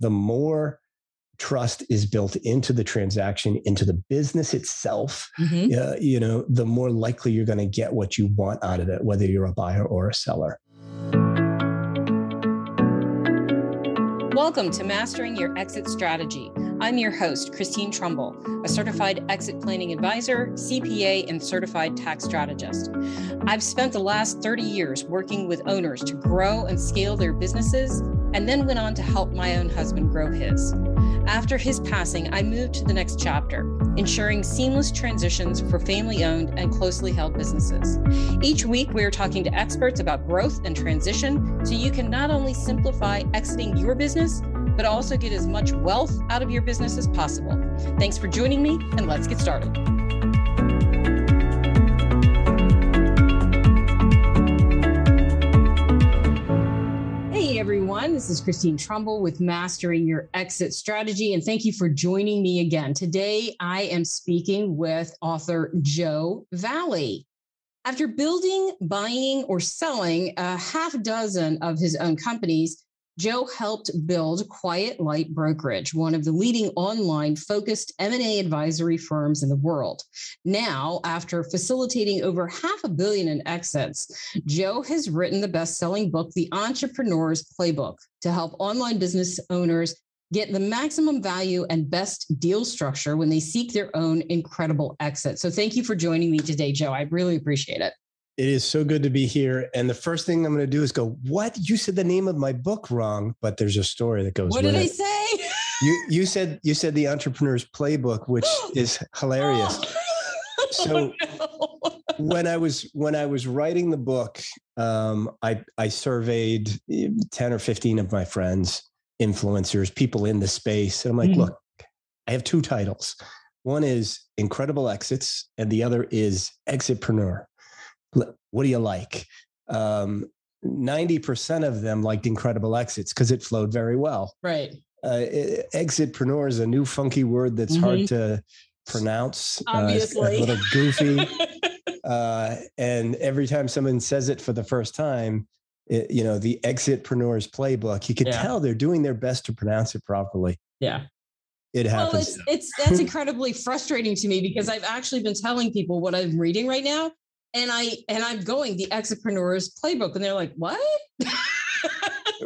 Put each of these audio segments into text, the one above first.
the more trust is built into the transaction, into the business itself, mm-hmm. uh, you know, the more likely you're going to get what you want out of it, whether you're a buyer or a seller. Welcome to Mastering Your Exit Strategy. I'm your host, Christine Trumbull, a certified exit planning advisor, CPA, and certified tax strategist. I've spent the last 30 years working with owners to grow and scale their businesses, and then went on to help my own husband grow his. After his passing, I moved to the next chapter, ensuring seamless transitions for family owned and closely held businesses. Each week, we are talking to experts about growth and transition so you can not only simplify exiting your business, but also get as much wealth out of your business as possible. Thanks for joining me, and let's get started. Everyone. This is Christine Trumbull with Mastering Your Exit Strategy. And thank you for joining me again. Today, I am speaking with author Joe Valley. After building, buying, or selling a half dozen of his own companies, Joe helped build Quiet Light Brokerage, one of the leading online focused M&A advisory firms in the world. Now, after facilitating over half a billion in exits, Joe has written the best-selling book The Entrepreneur's Playbook to help online business owners get the maximum value and best deal structure when they seek their own incredible exit. So thank you for joining me today, Joe. I really appreciate it. It is so good to be here. And the first thing I'm going to do is go, What? You said the name of my book wrong, but there's a story that goes What did I say? You you said you said the entrepreneur's playbook, which is hilarious. Oh. So oh, no. when I was when I was writing the book, um, I I surveyed 10 or 15 of my friends, influencers, people in the space. And I'm like, mm. look, I have two titles. One is Incredible Exits, and the other is Exitpreneur what do you like? Um, 90% of them liked Incredible Exits because it flowed very well. Right. Uh, exitpreneur is a new funky word that's mm-hmm. hard to pronounce. Obviously. Uh, a little goofy. uh, and every time someone says it for the first time, it, you know, the exitpreneur's playbook, you can yeah. tell they're doing their best to pronounce it properly. Yeah. It happens. Well, it's, it's that's incredibly frustrating to me because I've actually been telling people what I'm reading right now and I and I'm going the exitpreneur's playbook, and they're like, "What?"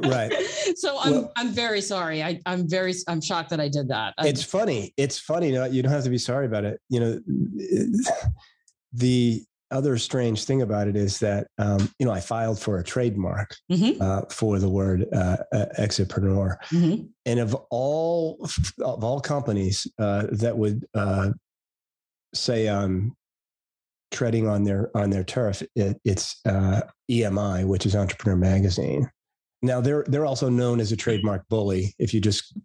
right. So I'm well, I'm very sorry. I I'm very I'm shocked that I did that. It's funny. It's funny. You don't have to be sorry about it. You know, the other strange thing about it is that um, you know I filed for a trademark mm-hmm. uh, for the word uh, exitpreneur, mm-hmm. and of all of all companies uh, that would uh, say I'm treading on their on their turf. It, it's uh, EMI, which is Entrepreneur Magazine. Now they're they're also known as a trademark bully. If you just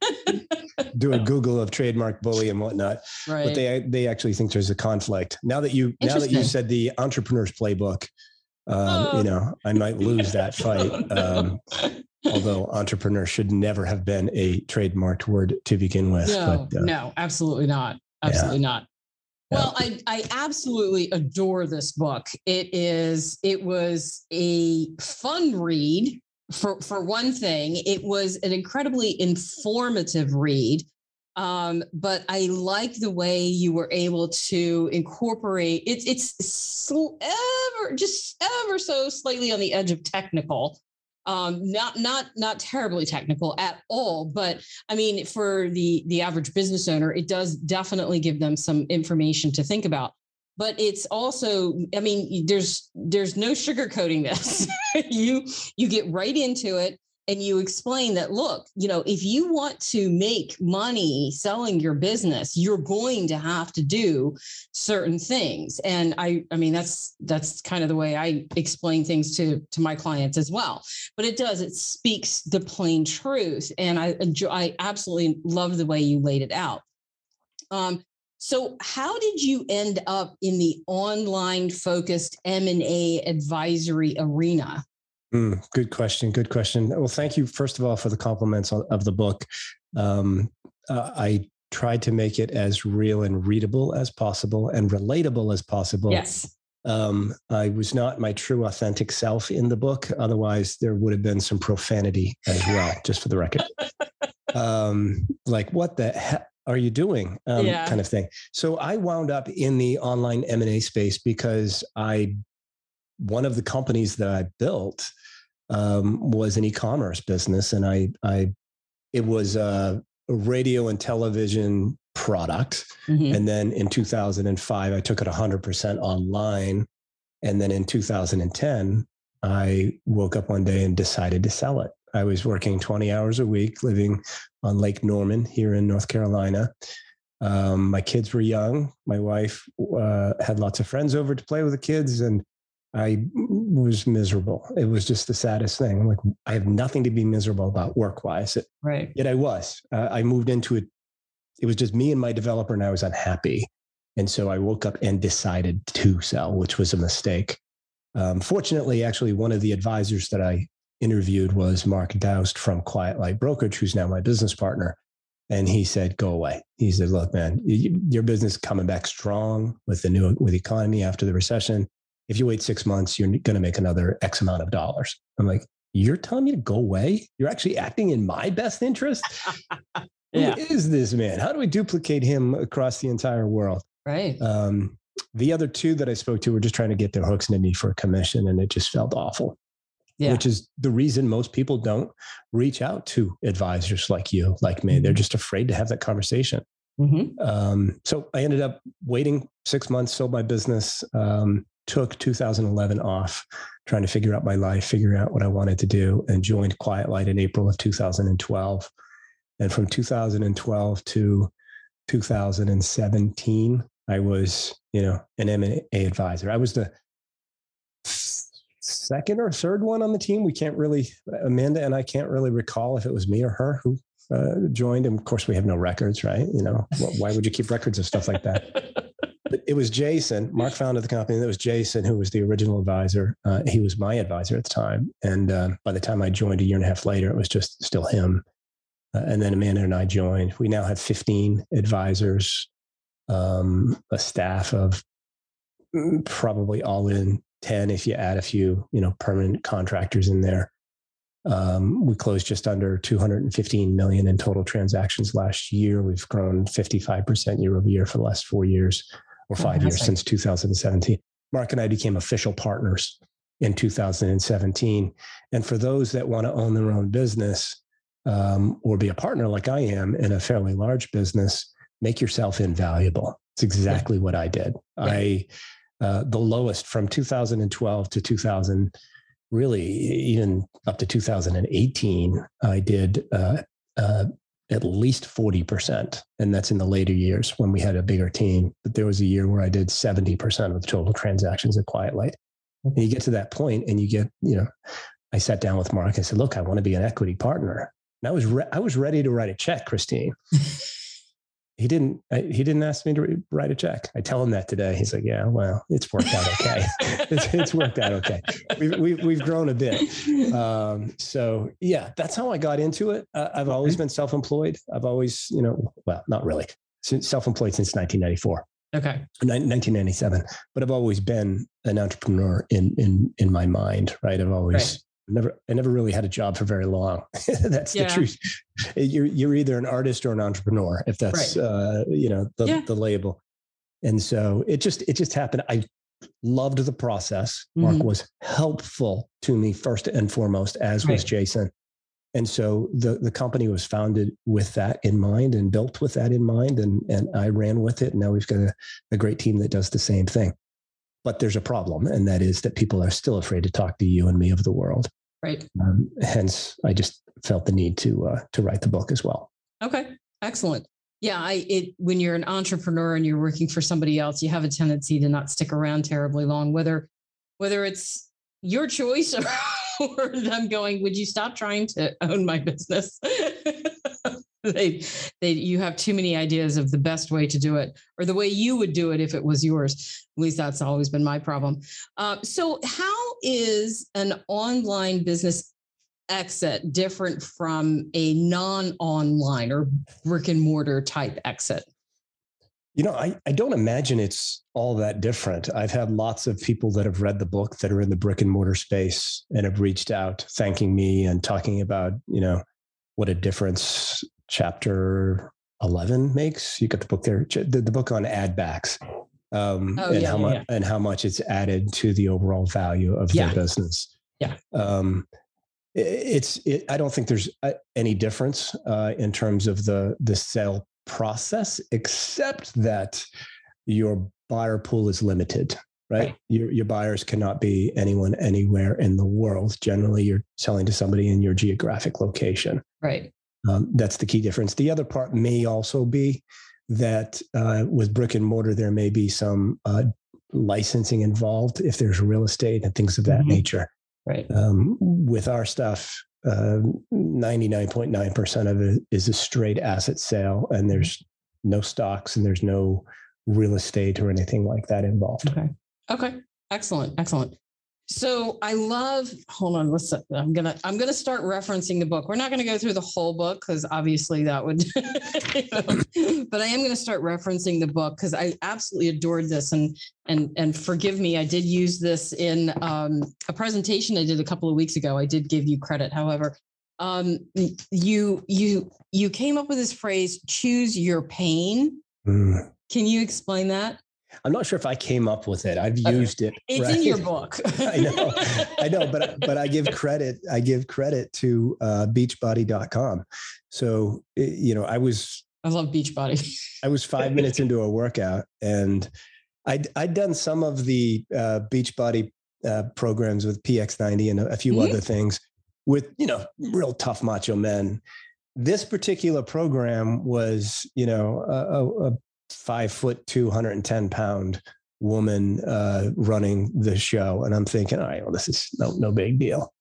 do a Google of trademark bully and whatnot, right. but they they actually think there's a conflict. Now that you now that you said the entrepreneur's playbook, um, oh. you know I might lose that fight. Um, although entrepreneur should never have been a trademarked word to begin with. No, but, uh, no, absolutely not. Absolutely yeah. not. Well, I, I absolutely adore this book. It is it was a fun read for for one thing. It was an incredibly informative read. Um, but I like the way you were able to incorporate it's it's so ever just ever so slightly on the edge of technical um, not not not terribly technical at all but i mean for the the average business owner it does definitely give them some information to think about. But it's also i mean there's there's no sugarcoating this. You you get right into it and you explain that look you know if you want to make money selling your business you're going to have to do certain things. And i i mean that's that's kind of the way i explain things to to my clients as well. But it does it speaks the plain truth and i enjoy i absolutely love the way you laid it out. Um, so how did you end up in the online focused m&a advisory arena Mm, good question. Good question. Well, thank you, first of all, for the compliments of the book. Um, uh, I tried to make it as real and readable as possible and relatable as possible. Yes. Um, I was not my true, authentic self in the book. Otherwise, there would have been some profanity as well, just for the record. um, like what the heck are you doing? Um, yeah. Kind of thing. So I wound up in the online M and A space because I, one of the companies that I built um, was an e-commerce business, and I, I, it was a, radio and television product, mm-hmm. and then in 2005 I took it 100% online, and then in 2010 I woke up one day and decided to sell it. I was working 20 hours a week, living on Lake Norman here in North Carolina. Um, my kids were young. My wife uh, had lots of friends over to play with the kids, and I was miserable. It was just the saddest thing. I'm like, I have nothing to be miserable about work wise. Right. Yet I was. Uh, I moved into it. It was just me and my developer, and I was unhappy. And so I woke up and decided to sell, which was a mistake. Um, fortunately, actually, one of the advisors that I interviewed was Mark Daoust from Quiet Light Brokerage, who's now my business partner. And he said, "Go away." He said, "Look, man, your business coming back strong with the new with the economy after the recession. If you wait six months, you're going to make another X amount of dollars." I'm like, "You're telling me to go away? You're actually acting in my best interest? yeah. Who is this man? How do we duplicate him across the entire world?" Right. Um, the other two that I spoke to were just trying to get their hooks into me for a commission, and it just felt awful yeah. which is the reason most people don't reach out to advisors like you, like me. Mm-hmm. They're just afraid to have that conversation. Mm-hmm. Um, so I ended up waiting six months, sold my business, um, took 2011 off, trying to figure out my life, figure out what I wanted to do, and joined Quiet Light in April of 2012. And from 2012 to 2017, I was, you know, an M&A advisor. I was the second or third one on the team. We can't really, Amanda and I can't really recall if it was me or her who uh, joined. And of course, we have no records, right? You know, why would you keep records of stuff like that? It was Jason. Mark founded the company. That was Jason, who was the original advisor. Uh, he was my advisor at the time. And uh, by the time I joined a year and a half later, it was just still him. Uh, and then Amanda and I joined. We now have 15 advisors, um, a staff of mm, probably all in 10 if you add a few, you know, permanent contractors in there. Um, we closed just under 215 million in total transactions last year. We've grown 55% year over year for the last four years or five years since 2017. Mark and I became official partners in 2017. And for those that want to own their own business um, or be a partner like I am in a fairly large business, make yourself invaluable. It's exactly yeah. what I did. Yeah. I uh, the lowest from 2012 to 2000, really even up to 2018, I did uh, uh, at least 40%. And that's in the later years when we had a bigger team. But there was a year where I did 70% of the total transactions at Quiet Light. And you get to that point and you get, you know, I sat down with Mark and said, look, I want to be an equity partner. And I was, re- I was ready to write a check, Christine. he didn't he didn't ask me to write a check. I tell him that today. He's like yeah well it's worked out okay. It's, it's, worked out okay. We've, we've, we've grown a bit. Um, so yeah that's how i got into it. Uh, i've always been self-employed. I've always you know well not really. Since self-employed since 1994 okay. 1997 but i've always been an entrepreneur in in in my mind right? I've always right never I never really had a job for very long. that's yeah. the truth. You're you're either an artist or an entrepreneur, if that's right. uh, you know the yeah. the label. And so it just it just happened. I loved the process. Mark mm-hmm. was helpful to me first and foremost, as right. was Jason. And so the the company was founded with that in mind and built with that in mind, and and I ran with it. And now we've got a, a great team that does the same thing. But there's a problem, and that is that people are still afraid to talk to you and me of the world. Right. Um, hence, I just felt the need to uh, to write the book as well. Okay, excellent. Yeah, I it when you're an entrepreneur and you're working for somebody else, you have a tendency to not stick around terribly long, whether whether it's your choice or, or them going, would you stop trying to own my business? they, they, you have too many ideas of the best way to do it or the way you would do it if it was yours. At least that's always been my problem. Uh, so, how is an online business exit different from a non online or brick and mortar type exit? You know, I, I don't imagine it's all that different. I've had lots of people that have read the book that are in the brick and mortar space and have reached out thanking me and talking about, you know, what a difference chapter 11 makes. You got the book there, the, the book on add backs. Um, oh, and yeah, how much yeah. and how much it's added to the overall value of yeah. their business. Yeah. Um, it, it's it, I don't think there's uh, any difference uh, in terms of the the sale process, except that your buyer pool is limited right? right? Your, your buyers cannot be anyone anywhere in the world. Generally, you're selling to somebody in your geographic location. Right. Um, that's the key difference. The other part may also be that uh, with brick and mortar, there may be some uh, licensing involved if there's real estate and things of that mm-hmm. nature. Right. Um, with our stuff, uh, 99.9% of it is a straight asset sale, and there's no stocks and there's no real estate or anything like that involved. Okay. Okay. Excellent. Excellent. So I love, hold on, let's, I'm going to, I'm to start referencing the book. We're not going to go through the whole book because obviously that would, you know, but I am going to start referencing the book because I absolutely adored this and, and, and forgive me. I did use this in um, a presentation I did a couple of weeks ago. I did give you credit. However, um, you, you, you came up with this phrase, choose your pain. Mm. Can you explain that? I'm not sure if I came up with it. I've used it. It's right? in your book. I know, I know, but but I give credit. I give credit to uh, Beachbody.com. So you know, I was. I love Beachbody. I was five minutes into a workout, and I'd I'd done some of the uh, Beachbody uh, programs with PX90 and a, a few mm-hmm. other things with you know real tough macho men. This particular program was you know a, a five foot, 210 pound woman uh, running the show. And I'm thinking, all right, well, this is no, no big deal.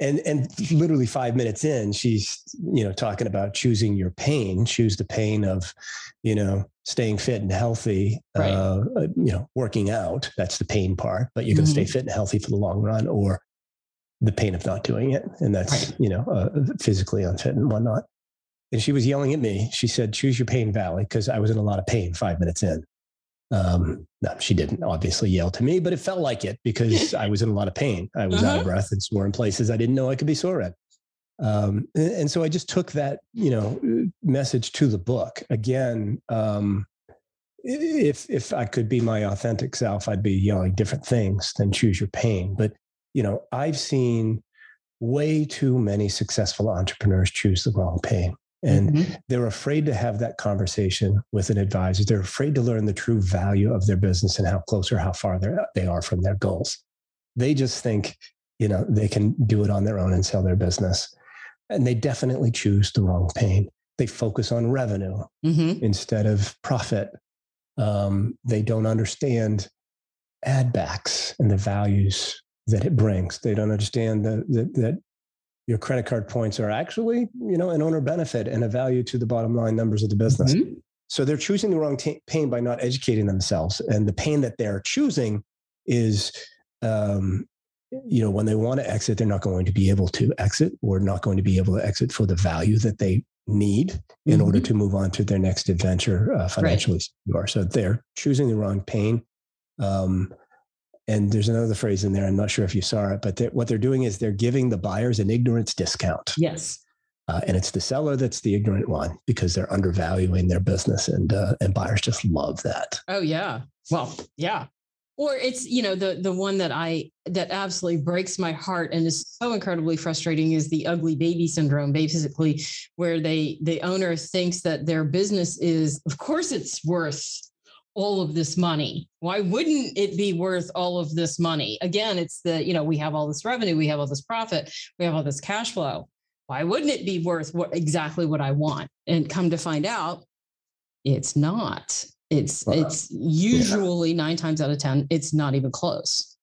And, and literally five minutes in, she's, you know, talking about choosing your pain, choose the pain of, you know, staying fit and healthy, right. uh, you know, working out. That's the pain part, but you're going to mm-hmm. stay fit and healthy for the long run or the pain of not doing it. And that's, right. you know, uh, physically unfit and whatnot and she was yelling at me. She said, "Choose your pain Valley," because I was in a lot of pain five minutes in. Um, no, she didn't obviously yell to me, but it felt like it because I was in a lot of pain. I was uh-huh. out of uh-huh. breath and sore in places I didn't know I could be sore at. Um, and, and, so I just took that, you know, message to the book. Again, um, if if I could be my authentic self, I'd be yelling different things than choose your pain. But you know, I've seen way too many successful entrepreneurs choose the wrong pain. And mm-hmm. they're afraid to have that conversation with an advisor. They're afraid to learn the true value of their business and how close or how far they are from their goals. They just think, you know, they can do it on their own and sell their business. And they definitely choose the wrong pain. They focus on revenue mm-hmm. instead of profit. Um, they don't understand add backs and the values that it brings. They don't understand the, the, that your credit card points are actually, you know, an owner benefit and a value to the bottom line numbers of the business. Mm-hmm. So they're choosing the wrong t- pain by not educating themselves. And the pain that they're choosing is, um, you know, when they want to exit, they're not going to be able to exit or not going to be able to exit for the value that they need in mm-hmm. order to move on to their next adventure uh, financially right. So they're choosing the wrong pain. Um, and there's another phrase in there. I'm not sure if you saw it, but they're, what they're doing is they're giving the buyers an ignorance discount. Yes. Uh, and it's the seller that's the ignorant one because they're undervaluing their business, and uh, and buyers just love that. Oh yeah, well yeah, or it's you know the the one that I that absolutely breaks my heart and is so incredibly frustrating is the ugly baby syndrome, basically where they the owner thinks that their business is of course it's worth all of this money? Why wouldn't it be worth all of this money? Again, it's the, you know, we have all this revenue, we have all this profit, we have all this cash flow. Why wouldn't it be worth what exactly what I want? And come to find out, it's not. It's well, it's usually yeah. nine times out of ten, it's not even close.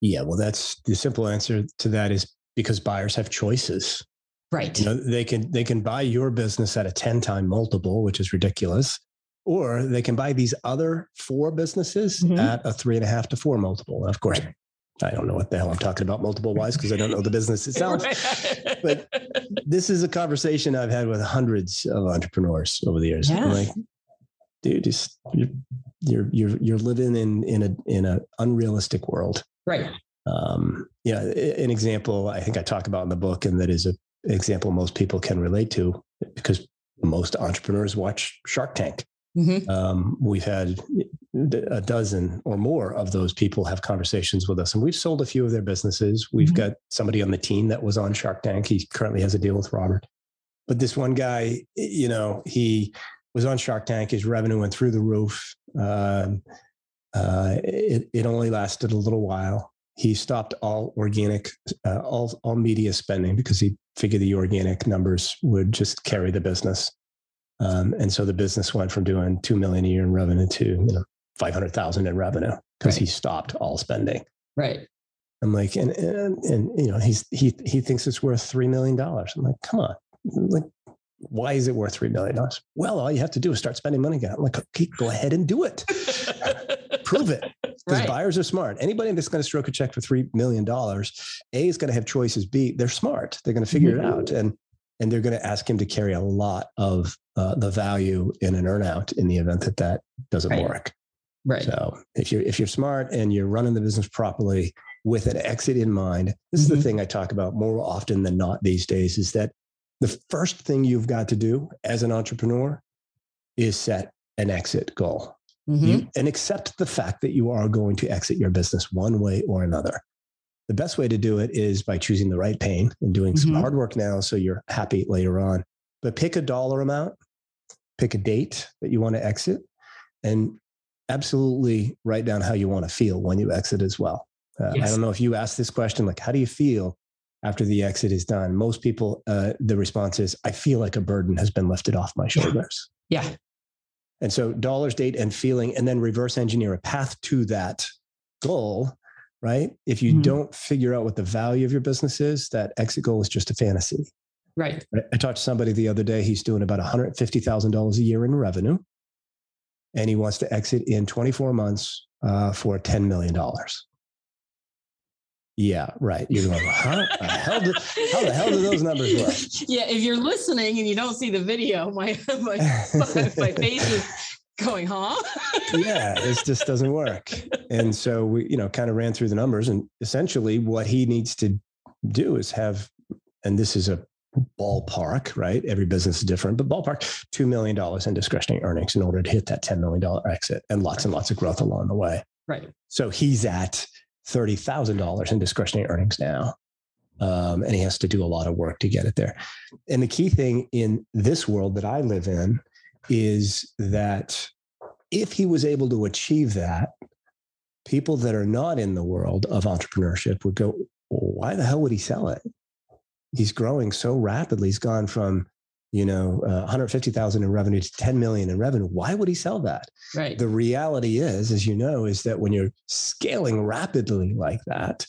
Yeah, well, that's the simple answer to that is because buyers have choices. Right. You know, they can they can buy your business at a 10 time multiple, which is ridiculous or they can buy these other four businesses mm-hmm. at a three and a half to four multiple. And of course, I don't know what the hell I'm talking about multiple wise because I don't know the business itself. but this is a conversation I've had with hundreds of entrepreneurs over the years. Yeah. like, dude, just you're, you're you're you're living in in a in an unrealistic world. Right. Um, yeah. An example I think I talk about in the book, and that is a, an example most people can relate to because most entrepreneurs watch Shark Tank. Mm-hmm. Um, we've had a dozen or more of those people have conversations with us, and we've sold a few of their businesses. We've mm-hmm. got somebody on the team that was on Shark Tank. He currently has a deal with Robert. But this one guy, you know, he was on Shark Tank. His revenue went through the roof. Um, uh, it, it only lasted a little while. He stopped all organic, uh, all all media spending because he figured the organic numbers would just carry the business. Um, and so the business went from doing two million a year in revenue to you know five hundred thousand in revenue because right. he stopped all spending. Right. I'm like, and, and and you know, he's he he thinks it's worth three million dollars. I'm like, come on, like, why is it worth three million dollars? Well, all you have to do is start spending money again. I'm like, okay, go ahead and do it. Prove it. Because right. buyers are smart. Anybody that's going to stroke a check for three million dollars, A is going to have choices. B, they're smart. They're going to figure mm-hmm. it out. And and they're going to ask him to carry a lot of uh, the value in an earnout in the event that that doesn't right. work. Right. So if you're if you're smart and you're running the business properly with an exit in mind, this mm-hmm. is the mm-hmm. thing I talk about more often than not these days. Is that the first thing you've got to do as an entrepreneur is set an exit goal mm-hmm. you, and accept the fact that you are going to exit your business one way or another. The best way to do it is by choosing the right pain and doing mm-hmm. some hard work now so you're happy later on. But pick a dollar amount, pick a date that you want to exit, and absolutely write down how you want to feel when you exit as well. Uh, yes. I don't know if you asked this question, like, how do you feel after the exit is done? Most people, uh, the response is, I feel like a burden has been lifted off my shoulders. Yeah. And so, dollars, date, and feeling, and then reverse engineer a path to that goal right? If you mm-hmm. don't figure out what the value of your business is, that exit goal is just a fantasy. Right. I talked to somebody the other day. He's doing about $150,000 a year in revenue, and he wants to exit in 24 months uh, for $10 million. Yeah, right. You're going, how the hell do, how the hell do those numbers work? Yeah, if you're listening and you don't see the video, my my, my face is going, huh? yeah, this just doesn't work. And so we, you know, kind of ran through the numbers and essentially what he needs to do is have, and this is a ballpark, right? Every business is different, but ballpark $2 million in discretionary earnings in order to hit that $10 million exit and lots and lots of growth along the way. Right. So he's at $30,000 in discretionary earnings now. Um, and he has to do a lot of work to get it there. And the key thing in this world that I live in is that if he was able to achieve that, people that are not in the world of entrepreneurship would go, why the hell would he sell it? He's growing so rapidly. He's gone from, you know, uh, 150,000 in revenue to 10 million in revenue. Why would he sell that? Right. The reality is, as you know, is that when you're scaling rapidly like that,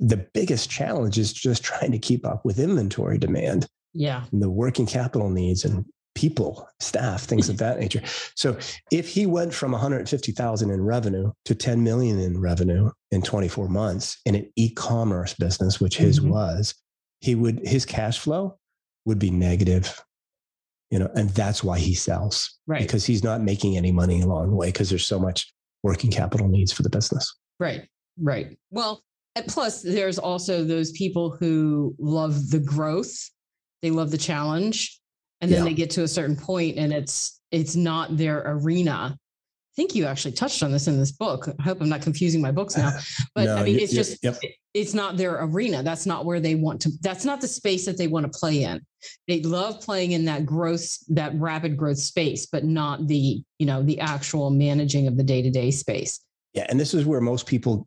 the biggest challenge is just trying to keep up with inventory demand. Yeah. And the working capital needs and people, staff, things of that nature. So if he went from 150,000 in revenue to 10 million in revenue in 24 months in an e-commerce business, which his mm-hmm. was, he would his cash flow would be negative. You know, and that's why he sells. Right. Because he's not making any money along the way because there's so much working capital needs for the business. Right. Right. Well, plus there's also those people who love the growth. They love the challenge and then yeah. they get to a certain point and it's it's not their arena I think you actually touched on this in this book. I hope I'm not confusing my books now, but no, I mean, it's just, yep. it's not their arena. That's not where they want to, that's not the space that they want to play in. They love playing in that growth, that rapid growth space, but not the, you know, the actual managing of the day to day space. Yeah. And this is where most people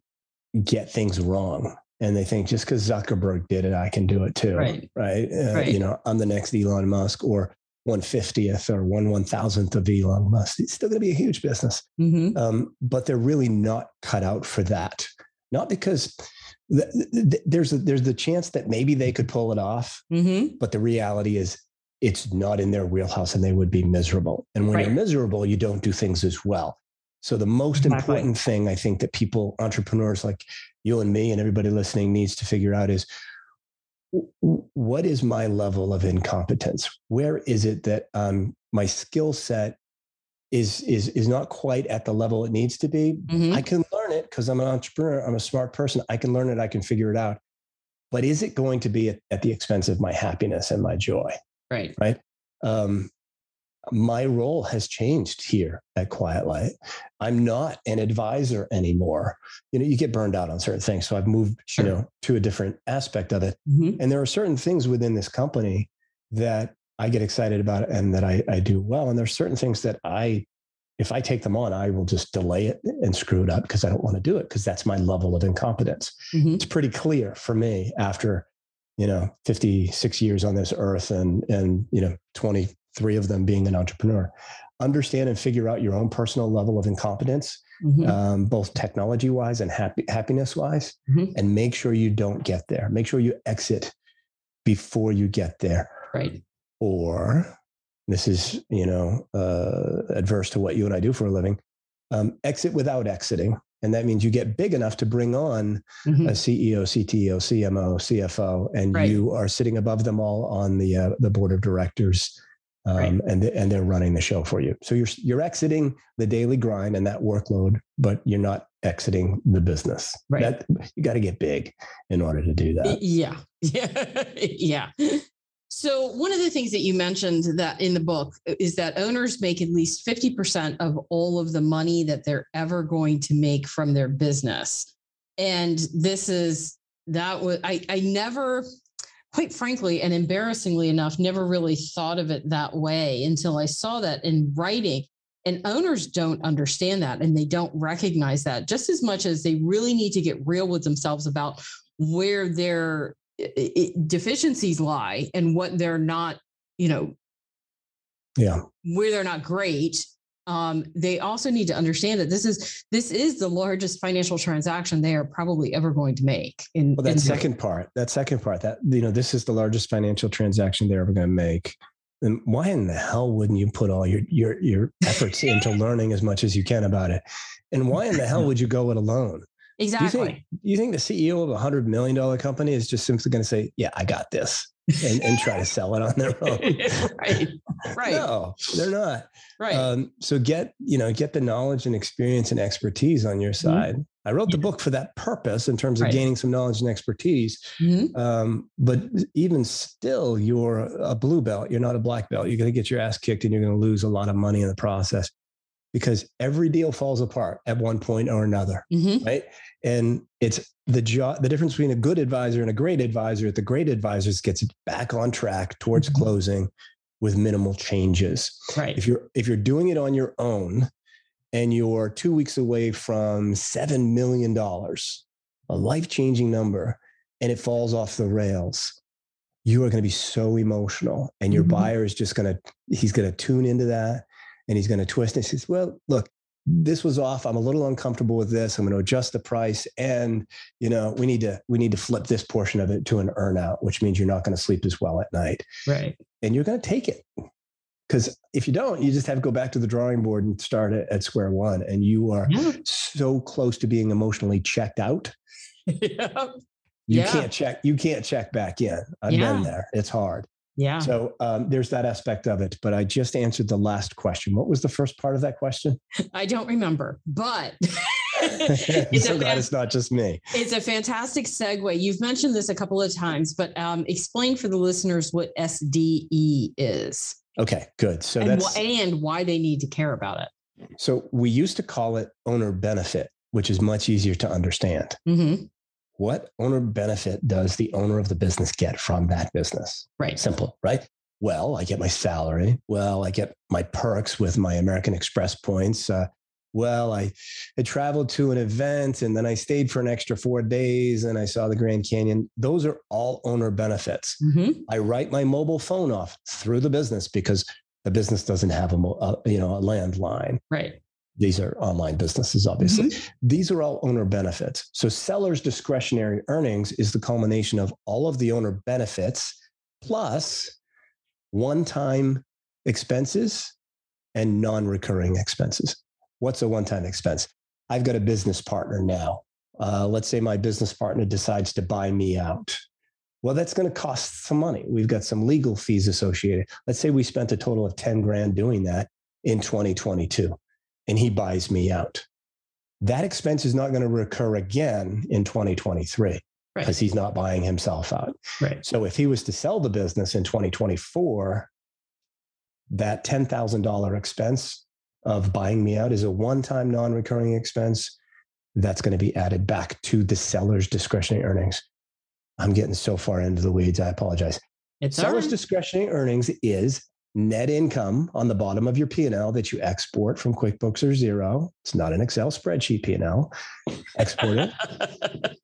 get things wrong and they think just because Zuckerberg did it, I can do it too. Right. Right. Uh, right. You know, I'm the next Elon Musk or 150th or one one thousandth of Elon Musk. It's still going to be a huge business, mm-hmm. um, but they're really not cut out for that. Not because the, the, there's a, there's the chance that maybe they could pull it off, mm-hmm. but the reality is it's not in their wheelhouse and they would be miserable. And when right. you're miserable, you don't do things as well. So the most important thing I think that people, entrepreneurs like you and me and everybody listening needs to figure out is what is my level of incompetence? Where is it that um, my skill set is is is not quite at the level it needs to be? Mm-hmm. I can learn it because I'm an entrepreneur. I'm a smart person. I can learn it. I can figure it out. But is it going to be at, at the expense of my happiness and my joy? Right. Right. um, my role has changed here at Quiet Light. I'm not an advisor anymore. You know, you get burned out on certain things. So I've moved, sure. you know, to a different aspect of it. Mm-hmm. And there are certain things within this company that I get excited about and that I, I do well. And there's certain things that I, if I take them on, I will just delay it and screw it up because I don't want to do it because that's my level of incompetence. Mm-hmm. It's pretty clear for me after, you know, 56 years on this earth and, and, you know, 20, three of them being an entrepreneur. Understand and figure out your own personal level of incompetence, mm-hmm. um, both technology wise and happy, happiness wise, mm-hmm. and make sure you don't get there. Make sure you exit before you get there. Right. Or this is, you know, uh, adverse to what you and I do for a living. Um, exit without exiting. And that means you get big enough to bring on mm-hmm. a CEO, CTO, CMO, CFO, and right. you are sitting above them all on the uh, the board of directors um, right. and and they're running the show for you. So you're you're exiting the daily grind and that workload, but you're not exiting the business. Right. That, you got to get big in order to do that. Yeah. Yeah. yeah. So one of the things that you mentioned that in the book is that owners make at least 50% of all of the money that they're ever going to make from their business. And this is that was I I never quite frankly and embarrassingly enough, never really thought of it that way until I saw that in writing. And owners don't understand that and they don't recognize that just as much as they really need to get real with themselves about where their deficiencies lie and what they're not, you know, yeah, where they're not great um, they also need to understand that this is this is the largest financial transaction they are probably ever going to make. In well, that in second part, that second part, that you know, this is the largest financial transaction they're ever going to make. And why in the hell wouldn't you put all your your your efforts into learning as much as you can about it? And why in the hell would you go it alone? Exactly. Do you think, do you think the CEO of a hundred million dollar company is just simply going to say, "Yeah, I got this"? And, and try to sell it on their own. right. Right. No, they're not. Right. Um, so get, you know, get the knowledge and experience and expertise on your mm-hmm. side. Mm-hmm. I wrote the book for that purpose in terms of right. gaining some knowledge and expertise. Mm-hmm. Um, but even still, you're a blue belt. You're not a black belt. You're going to get your ass kicked and you're going to lose a lot of money in the process because every deal falls apart at one point or another, mm-hmm. right? And it's the job, the difference between a good advisor and a great advisor. The great advisors gets back on track towards mm-hmm. closing with minimal changes. Right. If you're if you're doing it on your own, and you're two weeks away from seven million dollars, a life changing number, and it falls off the rails, you are going to be so emotional, and your mm-hmm. buyer is just going to he's going to tune into that and he's going to twist and he says, well, look, this was off. I'm a little uncomfortable with this. I'm going to adjust the price. And, you know, we need to, we need to flip this portion of it to an earnout, which means you're not going to sleep as well at night. Right. And you're going to take it. Because if you don't, you just have to go back to the drawing board and start it at square one. And you are yeah. so close to being emotionally checked out. yeah. You yeah. can't check, you can't check back in. I've yeah. been there. It's hard. Yeah. So um, there's that aspect of it. But I just answered the last question. What was the first part of that question? I don't remember, but. it's so glad it's not just me. It's a fantastic segue. You've mentioned this a couple of times, but um, explain for the listeners what SDE is. Okay, good. So and that's and why they need to care about it. So we used to call it owner benefit, which is much easier to understand. Mm-hmm what owner benefit does the owner of the business get from that business? Right. Simple, right? Well, I get my salary. Well, I get my perks with my American Express points. Uh, well, I, I traveled to an event and then I stayed for an extra four days and I saw the Grand Canyon. Those are all owner benefits. Mm-hmm. I write my mobile phone off through the business because the business doesn't have a, a you know a landline. Right. These are online businesses, obviously. Mm-hmm. These are all owner benefits. So, seller's discretionary earnings is the culmination of all of the owner benefits plus one time expenses and non recurring expenses. What's a one time expense? I've got a business partner now. Uh, let's say my business partner decides to buy me out. Well, that's going to cost some money. We've got some legal fees associated. Let's say we spent a total of 10 grand doing that in 2022 and he buys me out. That expense is not going to recur again in 2023 because right. he's not buying himself out. Right. So if he was to sell the business in 2024, that $10,000 expense of buying me out is a one time non recurring expense that's going to be added back to the seller's discretionary earnings. I'm getting so far into the weeds. I apologize. It's seller's right. discretionary earnings is net income on the bottom of your P&L that you export from QuickBooks or Xero. It's not an Excel spreadsheet P&L. Export it.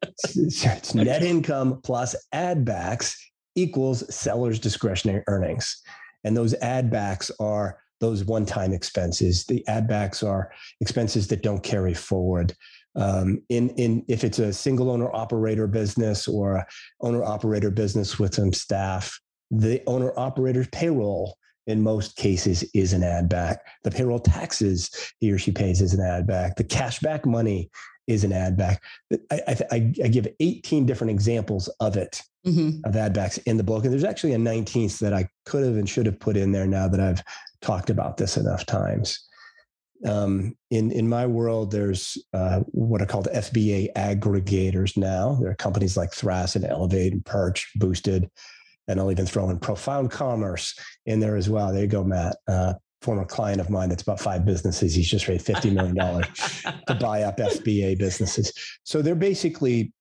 it's, it's net income plus add backs equals seller's discretionary earnings. And those add backs are those one-time expenses. The add backs are expenses that don't carry forward. Um, in in if it's a single owner operator business or a owner operator business with some staff, the owner operator's payroll in most cases is an add back. The payroll taxes he or she pays is an add back. The cash back money is an add back. I, I, I give 18 different examples of it, mm-hmm. of add backs in the book. And there's actually a 19th that I could have and should have put in there now that I've talked about this enough times. Um, in in my world, there's uh, what are called FBA aggregators now. There are companies like Thrasio and Elevate and Perch, Boosted, and I'll even throw in Profound Commerce in there as well. There you go, Matt. Uh, former client of mine that's about five businesses. He's just raised $50 million to buy up FBA businesses. So they're basically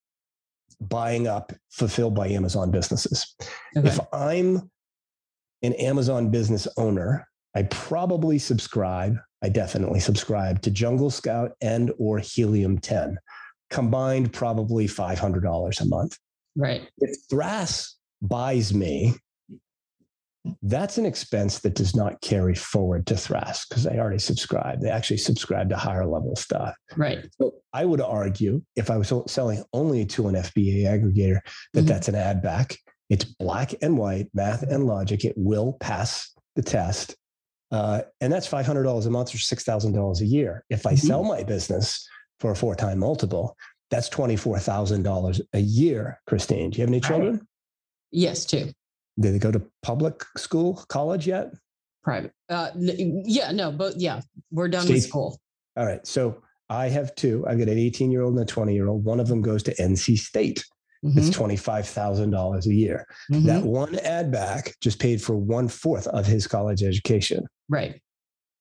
buying up fulfilled by Amazon businesses. Okay. If I'm an Amazon business owner, I probably subscribe, I definitely subscribe to Jungle Scout and or Helium 10, combined probably $500 a month. Right. If Thrasio buys me, that's an expense that does not carry forward to Thrasio because they already subscribe. They actually subscribe to higher level stuff. Right. So I would argue if I was selling only to an FBA aggregator, that mm-hmm. that's an add back. It's black and white, math and logic. It will pass the test. Uh, and that's $500 a month or $6,000 a year. If I mm-hmm. sell my business for a four time multiple, that's $24,000 a year, Christine. Do you have any children? Yes, two. Did they go to public school, college yet? Private. Uh, yeah, no, but yeah, we're done State. with school. All right. So I have two. I've got an 18 year old and a 20 year old. One of them goes to NC State. Mm-hmm. It's $25,000 a year. Mm-hmm. That one add back just paid for one fourth of his college education. Right.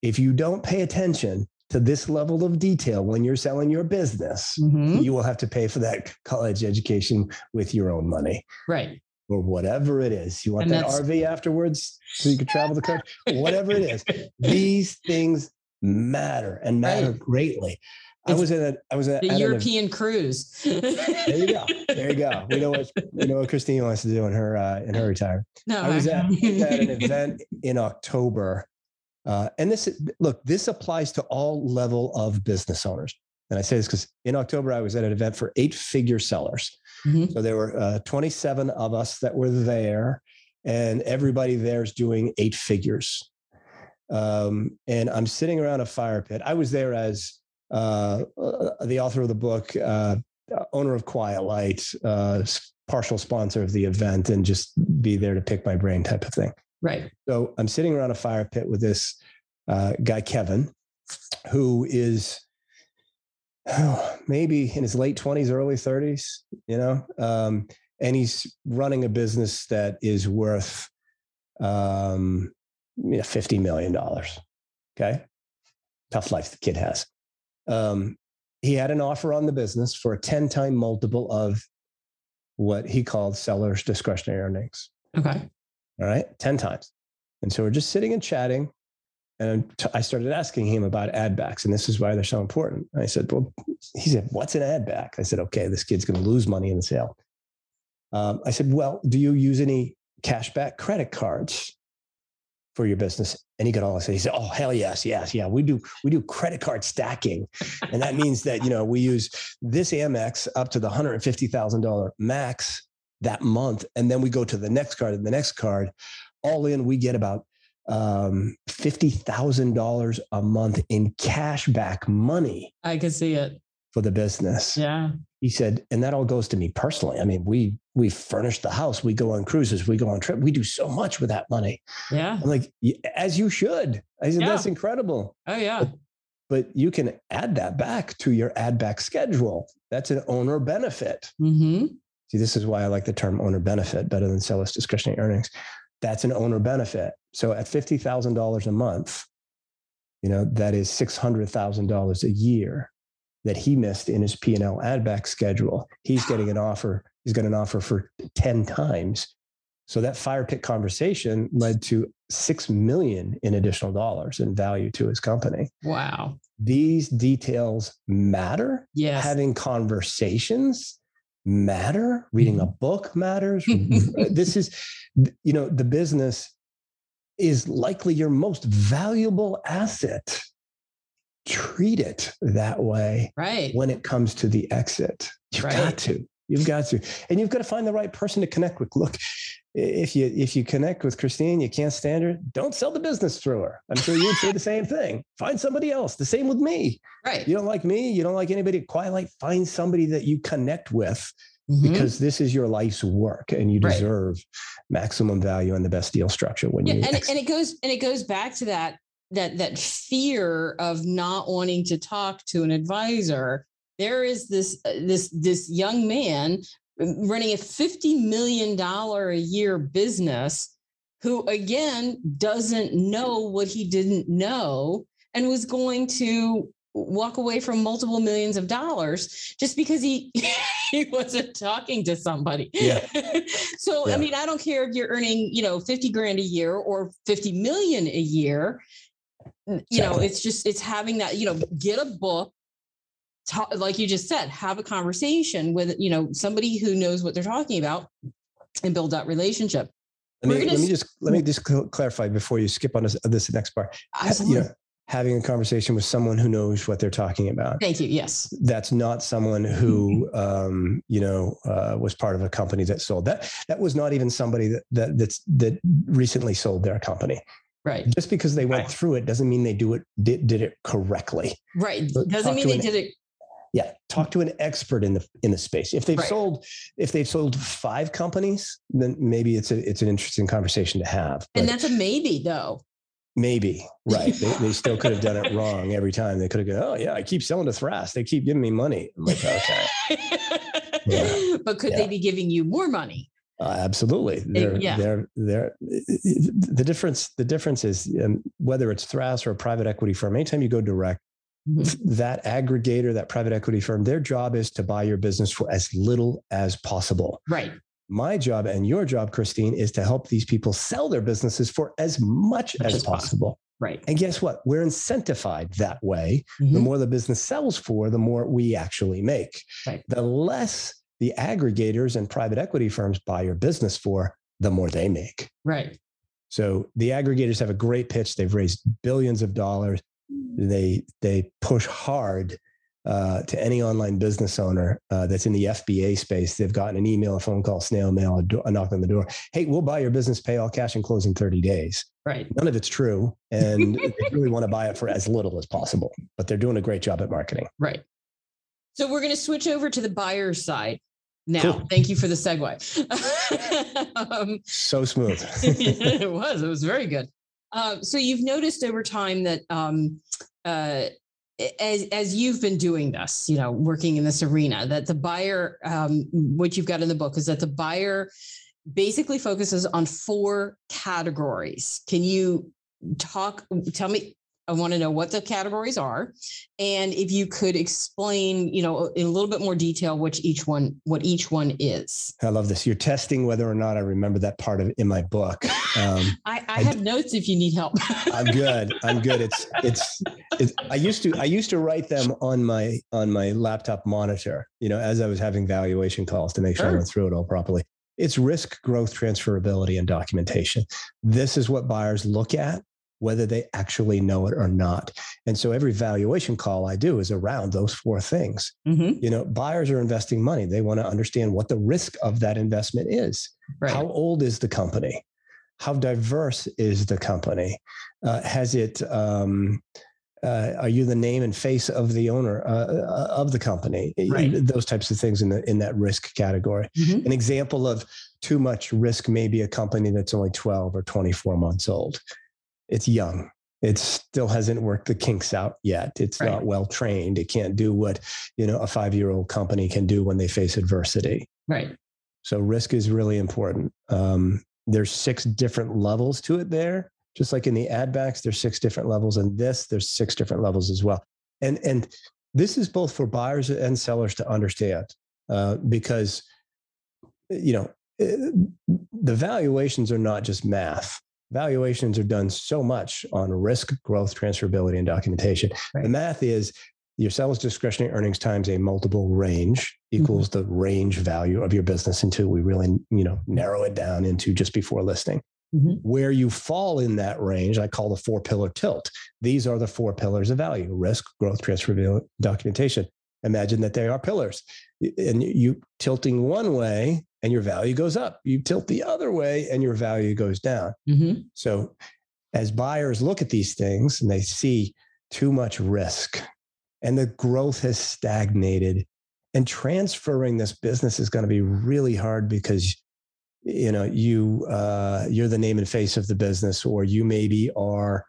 If you don't pay attention to this level of detail when you're selling your business, mm-hmm. you will have to pay for that college education with your own money. Right or whatever it is. You want and that RV afterwards so you can travel the country, whatever it is. These things matter and matter right. greatly. I was in a I was at the European a, cruise. there you go. There you go. We know what we know what Christine wants to do in her uh, in her retirement. No, I was at, at, an event in October, uh, and this look this applies to all level of business owners. And I say this because in October I was at an event for eight figure sellers. Mm-hmm. So there were uh, 27 of us that were there, and everybody there is doing eight figures. Um, and I'm sitting around a fire pit. I was there as uh, uh, the author of the book, uh, owner of Quiet Light, uh, partial sponsor of the event, and just be there to pick my brain type of thing. Right. So I'm sitting around a fire pit with this uh, guy, Kevin, who is oh, maybe in his late 20s, early 30s, you know, um, and he's running a business that is worth um, you know, $50 million. Okay. Tough life the kid has. Um, he had an offer on the business for a 10 time multiple of what he called seller's discretionary earnings. Okay. All right. 10 times. And so we're just sitting and chatting. And I started asking him about add backs, and this is why they're so important. I said, Well, he said, What's an add back? I said, Okay, this kid's going to lose money in the sale. Um, I said, Well, do you use any cashback credit cards for your business? And he got all said. He said, Oh, hell yes, yes, yeah. We do we do credit card stacking. And that means that, you know, we use this Amex up to the $150,000 max that month. And then we go to the next card and the next card. All in, we get about um, $50,000 a month in cash back money. I can see it for the business. Yeah. He said, and that all goes to me personally. I mean, we we furnish the house, we go on cruises, we go on trip, we do so much with that money. Yeah. I'm like, as you should. I said, yeah. that's incredible. Oh yeah. But, but, you can add that back to your add back schedule. That's an owner benefit. Mm-hmm. See, this is why I like the term owner benefit better than seller's discretionary earnings. That's an owner benefit. So at $50,000 a month, you know, that is $600,000 a year that he missed in his P&L add back schedule. He's getting an offer. He's got an offer for 10 times. So that fire pit conversation led to 6 million in additional dollars in value to his company. Wow. These details matter. Yes. Having conversations matter. Reading a mm-hmm. book matters. this is, you know, the business is likely your most valuable asset. Treat it that way. Right. When it comes to the exit, you've right. got to. You've got to, and you've got to find the right person to connect with. Look, if you if you connect with Christine, you can't stand her. Don't sell the business through her. I'm sure you'd say the same thing. Find somebody else. The same with me. Right. You don't like me. You don't like anybody at Quiet Light. Find somebody that you connect with mm-hmm. because this is your life's work and you deserve right. maximum value and the best deal structure when yeah, you and, ex- and it goes and it goes back to that that that fear of not wanting to talk to an advisor there is this uh, this this young man running a 50 million dollar a year business who again doesn't know what he didn't know and was going to walk away from multiple millions of dollars just because he he wasn't talking to somebody. Yeah. so yeah. I mean, I don't care if you're earning, you know, 50 grand a year or 50 million a year. You exactly. know, it's just it's having that, you know, get a book, talk, like you just said, have a conversation with, you know, somebody who knows what they're talking about and build that relationship. Let me, let me just let me just clarify before you skip on this, this next part. Absolutely. You know, having a conversation with someone who knows what they're talking about. Thank you. Yes. That's not someone who, um, you know, uh, was part of a company that sold that. That was not even somebody that, that, that's, that recently sold their company. Right. Just because they went right. through it doesn't mean they do it, did, did it correctly. Right. doesn't mean they an, did it. Yeah. Talk to an expert in the, in the space. If they've right. sold, if they've sold five companies, then maybe it's a, it's an interesting conversation to have. But, and that's a maybe though. Maybe right. they, they still could have done it wrong every time. They could have gone, oh yeah, I keep selling to Thrasio. They keep giving me money. I'm like, okay. yeah. But could yeah. they be giving you more money? Uh, absolutely. They're, yeah. they're, they're, the difference, the difference is um, whether it's Thrasio or a private equity firm, anytime you go direct. That aggregator, that private equity firm, their job is to buy your business for as little as possible. Right my job and your job, Christine, is to help these people sell their businesses for as much as, as possible. Right. And guess what? We're incentivized that way. Mm-hmm. The more the business sells for, the more we actually make. Right. The less the aggregators and private equity firms buy your business for, the more they make. Right. So the aggregators have a great pitch. They've raised billions of dollars. They they push hard uh, to any online business owner uh, that's in the FBA space. They've gotten an email, a phone call, snail mail, a, do- a, knock on the door. Hey, we'll buy your business, pay all cash and close in 30 days. Right. None of it's true. And they really want to buy it for as little as possible, but they're doing a great job at marketing. Right. So we're going to switch over to the buyer's side now. Cool. Thank you for the segue. um, so smooth. it was. It was very good. Uh, so you've noticed over time that um, uh, as as you've been doing this, you know, working in this arena, that the buyer, um, what you've got in the book is that the buyer basically focuses on four categories. Can you talk? Tell me I want to know what the categories are, and if you could explain, you know, in a little bit more detail, which each one, what each one is. I love this. You're testing whether or not I remember that part of in my book. Um, I, I, have notes if you need help. I'm good. I'm good. It's, it's, it's. I used to. I used to write them on my on my laptop monitor. You know, as I was having valuation calls to make sure, sure. I went through it all properly. It's risk, growth, transferability, and documentation. This is what buyers look at whether they actually know it or not. And so every valuation call I do is around those four things. Mm-hmm. You know, buyers are investing money. They want to understand what the risk of that investment is. Right. How old is the company? How diverse is the company? Uh, has it, um, uh, are you the name and face of the owner uh, uh of the company? Right. Those types of things in the in that risk category. Mm-hmm. An example of too much risk may be a company that's only 12 or 24 months old it's young. It still hasn't worked the kinks out yet. It's right. not well trained. It can't do what you know a five year old company can do when they face adversity. Right. So risk is really important. Um, there's six different levels to it there. Just like in the ad backs, there's six different levels. And this, there's six different levels as well. And and this is both for buyers and sellers to understand uh, because you know eh, the valuations are not just math valuations are done so much on risk growth transferability and documentation right. the math is your seller's discretionary earnings times a multiple range equals mm-hmm. the range value of your business until we really you know narrow it down into just before listing mm-hmm. where you fall in that range i call the four pillar tilt these are the four pillars of value risk growth transferability documentation imagine that they are pillars. And you tilting one way and your value goes up. You tilt the other way and your value goes down. Mm-hmm. so as buyers look at these things and they see too much risk and the growth has stagnated and transferring this business is going to be really hard because you know you uh, you're the name and face of the business or you maybe are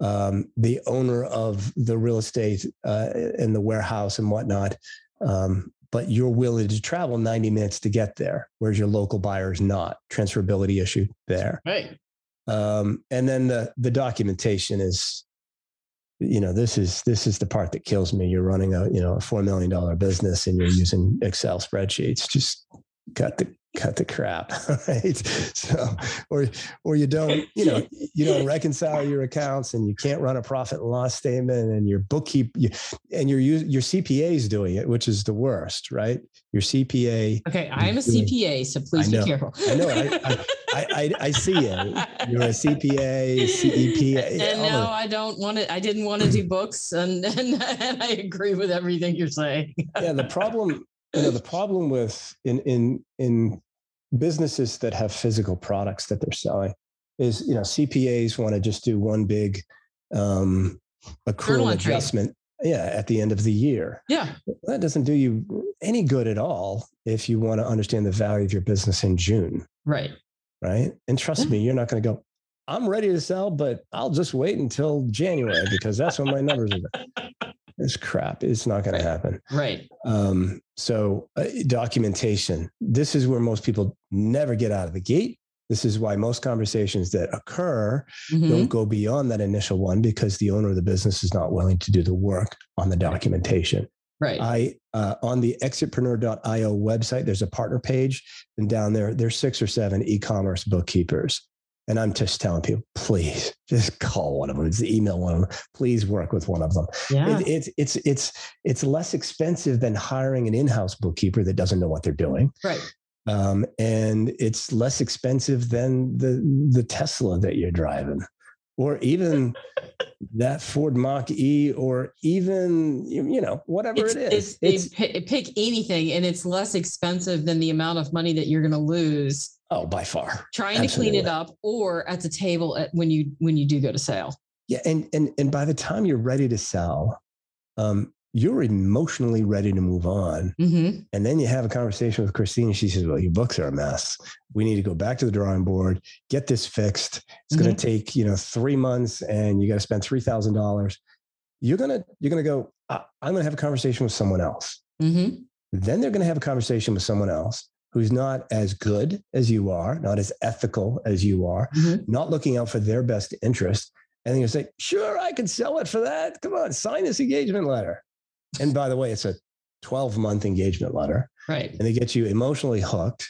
um, the owner of the real estate uh, in the warehouse and whatnot um, but you're willing to travel 90 minutes to get there whereas your local buyer is not. Transferability issue there. Right. Um, and then the the documentation is you know this is this is the part that kills me. You're running a you know a four million dollar business and you're using excel spreadsheets. Just cut the cut the crap right? So or or you don't you know you don't reconcile your accounts and you can't run a profit and loss statement and your bookkeep you, and your your cpa is doing it which is the worst right? Your cpa okay i'm a cpa so please be careful. I know I, I, I, I, see it you're a cpa cep and no i don't want to i didn't want to do books and, and and i agree with everything you're saying. Yeah the problem you know the problem with in in in businesses that have physical products that they're selling is you know cpas want to just do one big um accrual adjustment yeah at the end of the year. Yeah. That doesn't do you any good at all if you want to understand the value of your business in june. Right. Right? And trust me you're not going to go i'm ready to sell but i'll just wait until january because that's when my numbers are it's crap. It's not going to happen. Right. Um, so uh, documentation. This is where most people never get out of the gate. This is why most conversations that occur mm-hmm. don't go beyond that initial one because the owner of the business is not willing to do the work on the documentation. Right. I uh, on the exitpreneur.io website, there's a partner page, and down there, there's six or seven e-commerce bookkeepers. And I'm just telling people, please just call one of them. Just email one of them. Please work with one of them. Yeah. It, it's it's it's it's less expensive than hiring an in-house bookkeeper that doesn't know what they're doing. Right. Um, and it's less expensive than the the Tesla that you're driving, or even that Ford Mach E, or even you know whatever it's, it is. It's, it's, pick anything, and it's less expensive than the amount of money that you're going to lose Oh, by far. Trying Absolutely. to clean it up or at the table at, when you when you do go to sale. Yeah, and and and by the time you're ready to sell, um, you're emotionally ready to move on. Mm-hmm. And then you have a conversation with Christine. She says, Well, your books are a mess. We need to go back to the drawing board, get this fixed. It's mm-hmm. going to take, you know, three months and you got to spend $3,000. You're going to, you're going to go, I'm going to have a conversation with someone else. Mm-hmm. Then they're going to have a conversation with someone else who's not as good as you are, not as ethical as you are, mm-hmm. not looking out for their best interest. And then you say, sure, I can sell it for that. Come on, sign this engagement letter. And by the way, it's a 12 month engagement letter. Right. And they get you emotionally hooked.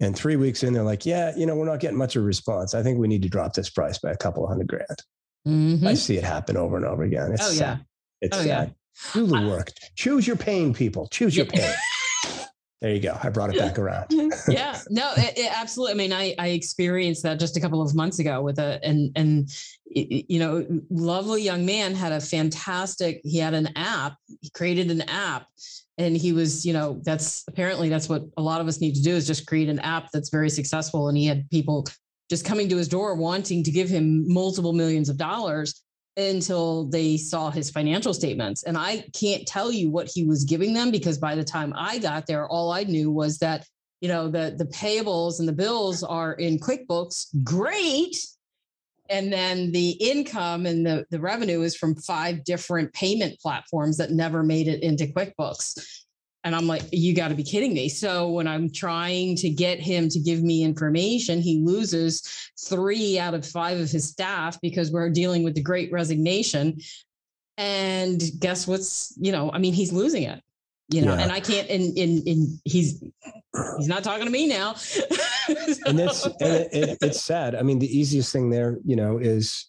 And three weeks in, they're like, yeah, you know, we're not getting much of a response. I think we need to drop this price by a couple of hundred grand. Mm-hmm. I see it happen over and over again. It's oh, sad. yeah. It's oh, sad. Yeah. Do the work. Choose your pain, people. Choose your pain. there you go. I brought it back around. yeah, no, it, it, absolutely. I mean, I, I experienced that just a couple of months ago with a, and, and, you know, lovely young man had a fantastic, he had an app, he created an app and he was, you know, that's apparently that's what a lot of us need to do is just create an app that's very successful. And he had people just coming to his door wanting to give him multiple millions of dollars until they saw his financial statements. And I can't tell you what he was giving them because by the time I got there, all I knew was that, you know, the, the payables and the bills are in QuickBooks. Great. And then the income and the, the revenue is from five different payment platforms that never made it into QuickBooks. And I'm like, you got to be kidding me. So when I'm trying to get him to give me information, he loses three out of five of his staff because we're dealing with the great resignation. And guess what's, you know, I mean, he's losing it you know, yeah. and I can't, and, and, and he's, he's not talking to me now. so. And it's, and it, it, it's sad. I mean, the easiest thing there, you know, is,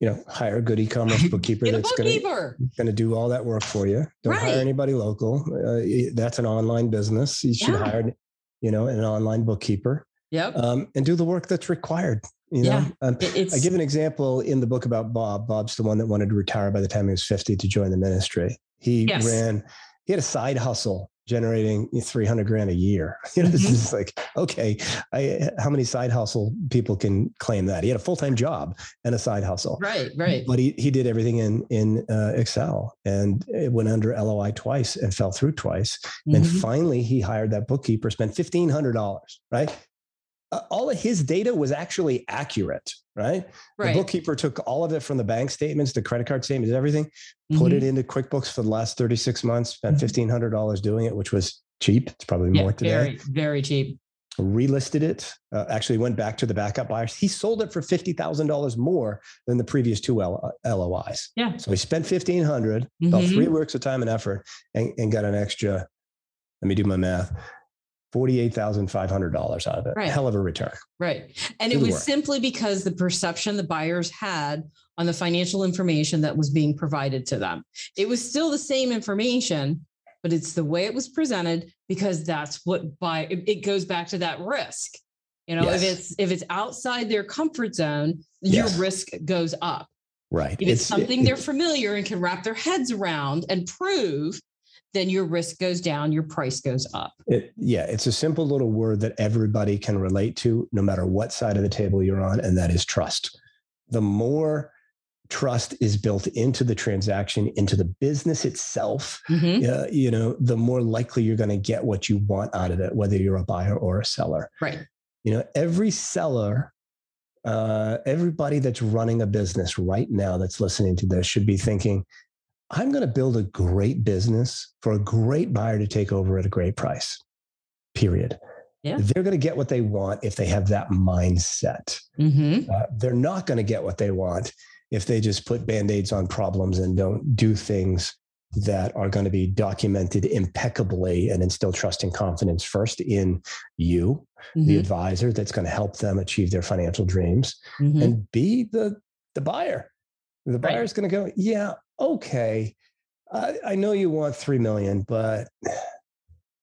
you know, hire a good e-commerce bookkeeper that's going to do all that work for you. Don't right. hire anybody local. Uh, that's an online business. You should yeah. hire, you know, an online bookkeeper. Yep. Um, and do the work that's required. You know, yeah, um, I give an example in the book about Bob. Bob's the one that wanted to retire by the time he was 50 to join the ministry. He yes. ran he had a side hustle generating 300 grand a year. You know, it's mm-hmm. just like, okay, I, how many side hustle people can claim that? He had a full-time job and a side hustle. Right, right. But he, he did everything in, in uh, Excel and it went under LOI twice and fell through twice. Mm-hmm. And finally he hired that bookkeeper, spent $1,500, right? Uh, all of his data was actually accurate, right? right? The bookkeeper took all of it from the bank statements, the credit card statements, everything, mm-hmm. put it mm-hmm. into QuickBooks for the last 36 months, spent mm-hmm. $1,500 doing it, which was cheap. It's probably yeah, more today. Very, very cheap. Relisted it, uh, actually went back to the backup buyers. He sold it for $50,000 more than the previous two L- LOIs. Yeah. So he spent 1500 mm-hmm. about three weeks of time and effort and, and got an extra, let me do my math, $48,500 out of it. Right. Hell of a return. Right. And it was work. simply because the perception the buyers had on the financial information that was being provided to them. It was still the same information, but it's the way it was presented because that's what buy it goes back to that risk. You know, yes. if it's if it's outside their comfort zone, yes. your risk goes up. Right. If it's, it's something it, they're familiar and can wrap their heads around and prove, then your risk goes down, your price goes up. It, yeah, it's a simple little word that everybody can relate to, no matter what side of the table you're on, and that is trust. The more trust is built into the transaction, into the business itself, mm-hmm. uh, you know, the more likely you're going to get what you want out of it, whether you're a buyer or a seller. Right. You know, every seller uh, everybody that's running a business right now that's listening to this should be thinking, I'm going to build a great business for a great buyer to take over at a great price, period. Yeah. They're going to get what they want if they have that mindset. Mm-hmm. Uh, they're not going to get what they want if they just put band aids on problems and don't do things that are going to be documented impeccably and instill trust and confidence first in you, mm-hmm. the advisor that's going to help them achieve their financial dreams, mm-hmm. and be the the buyer. The buyer's right. going to go, yeah, okay, I, I know you want 3 million, but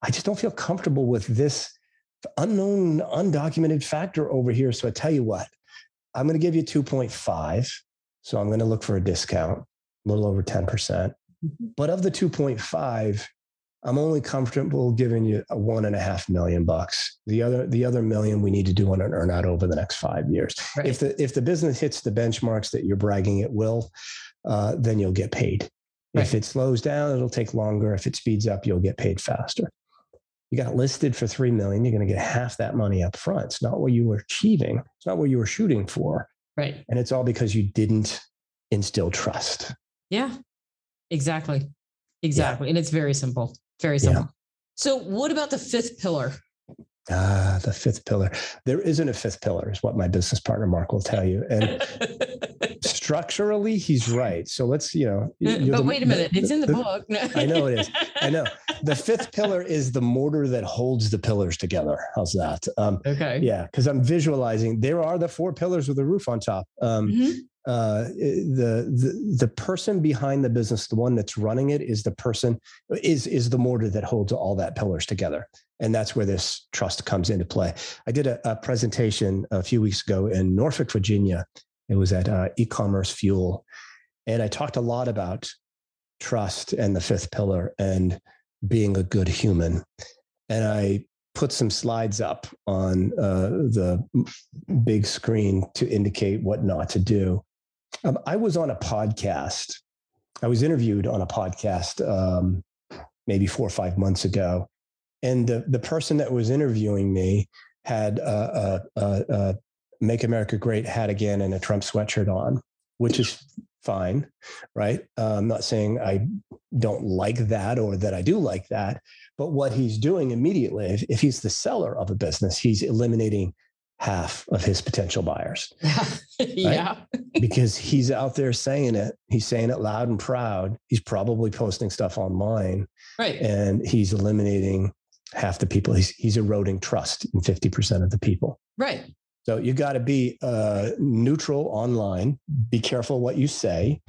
I just don't feel comfortable with this unknown, undocumented factor over here. So I tell you what, I'm going to give you 2.5. So I'm going to look for a discount, a little over 10%. Mm-hmm. But of the 2.5, I'm only comfortable giving you a one and a half million bucks. The other, the other million we need to do on an earnout over the next five years. Right. If the if the business hits the benchmarks that you're bragging it will, uh, then you'll get paid. Right. If it slows down, it'll take longer. If it speeds up, you'll get paid faster. You got listed for three million. You're going to get half that money up front. It's not what you were achieving. It's not what you were shooting for. Right. And it's all because you didn't instill trust. Yeah. Exactly. Exactly. Yeah. And it's very simple. Very simple. Yeah. So, what about the fifth pillar? Ah, the fifth pillar. There isn't a fifth pillar, is what my business partner Mark will tell you. And structurally, he's right. So let's, you know. But the, wait a minute, the, it's in the, the book. I know it is. I know. The fifth pillar is the mortar that holds the pillars together. How's that? Um, okay. Yeah, because I'm visualizing there are the four pillars with a roof on top. Um, mm-hmm. Uh, the, the the person behind the business, the one that's running it, is the person is is the mortar that holds all that pillars together. And that's where this trust comes into play. I did a, a presentation a few weeks ago in Norfolk, Virginia. It was at uh, e-commerce fuel. And I talked a lot about trust and the fifth pillar and being a good human. And I put some slides up on uh, the big screen to indicate what not to do. Um, I was on a podcast. I was interviewed on a podcast um, maybe four or five months ago and the, the person that was interviewing me had a, a, a, Make America Great hat again and a Trump sweatshirt on, which is fine, right? Uh, I'm not saying I don't like that or that I do like that, but what he's doing immediately, if, if he's the seller of a business, he's eliminating half of his potential buyers. yeah. because he's out there saying it. He's saying it loud and proud. He's probably posting stuff online. Right. And he's eliminating half the people. He's he's eroding trust in 50% of the people. Right. So you got to be uh, neutral online. Be careful what you say.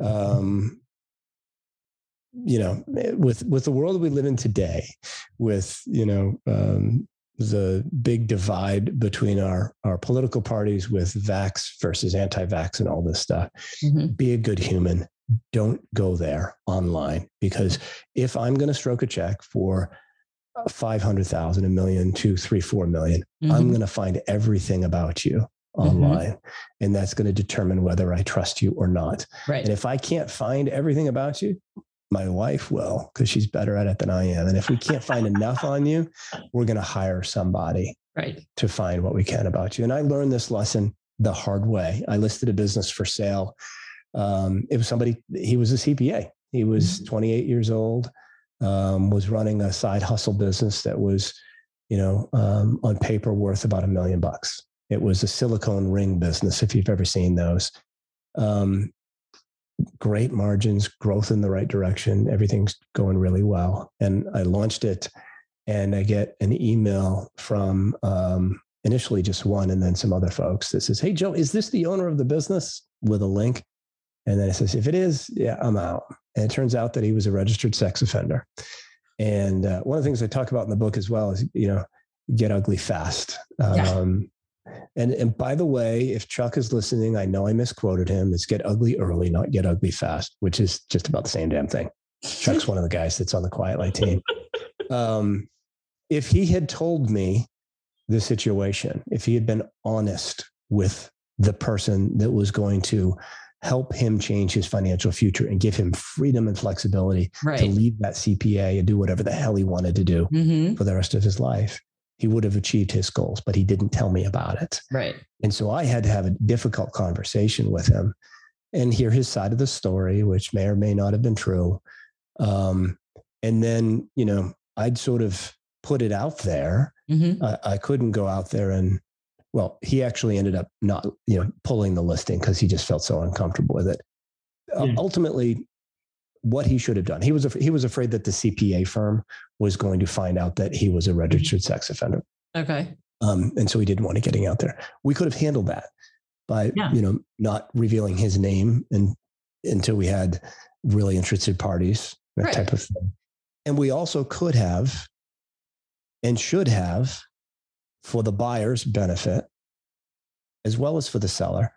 Um, you know, with with the world we live in today, with you know um, the big divide between our our political parties with vax versus anti-vax and all this stuff. Mm-hmm. Be a good human. Don't go there online because if I'm going to stroke a check for 500,000, a million, two, three, four million, mm-hmm. I'm going to find everything about you mm-hmm. online. Mm-hmm. And that's going to determine whether I trust you or not. Right. And if I can't find everything about you, my wife will, because she's better at it than I am. And if we can't find enough on you, we're going to hire somebody right. to find what we can about you. And I learned this lesson the hard way. I listed a business for sale. Um, it was somebody, he was a CPA. He was mm-hmm. 28 years old um, was running a side hustle business that was, you know, um, on paper worth about a million bucks. It was a silicone ring business, if you've ever seen those. Um, great margins, growth in the right direction, everything's going really well. And I launched it, and I get an email from um, initially just one, and then some other folks that says, "Hey Joe, is this the owner of the business?" With a link, and then it says, "If it is, yeah, I'm out." And it turns out that he was a registered sex offender. And uh, one of the things I talk about in the book as well is, you know, get ugly fast. Yeah. Um, and and by the way, if Chuck is listening, I know I misquoted him. It's get ugly early, not get ugly fast, which is just about the same damn thing. Chuck's one of the guys that's on the Quiet Light team. Um, if he had told me the situation, if he had been honest with the person that was going to help him change his financial future and give him freedom and flexibility right. to leave that CPA and do whatever the hell he wanted to do mm-hmm. for the rest of his life, he would have achieved his goals, but he didn't tell me about it. Right. And so I had to have a difficult conversation with him and hear his side of the story, which may or may not have been true. Um, and then, you know, I'd sort of put it out there. Mm-hmm. I, I couldn't go out there and well, he actually ended up not, you know, pulling the listing because he just felt so uncomfortable with it. Uh, yeah. Uh, ultimately, what he should have done, he was af- he was afraid that the CPA firm was going to find out that he was a registered sex offender. Okay. Um, and so he didn't want to getting out there. We could have handled that by yeah. you know not revealing his name and until we had really interested parties, that right. type of thing. And we also could have and should have for the buyer's benefit as well as for the seller